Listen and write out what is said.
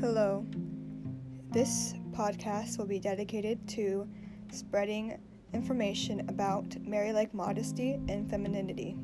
Hello. This podcast will be dedicated to spreading information about Mary like modesty and femininity.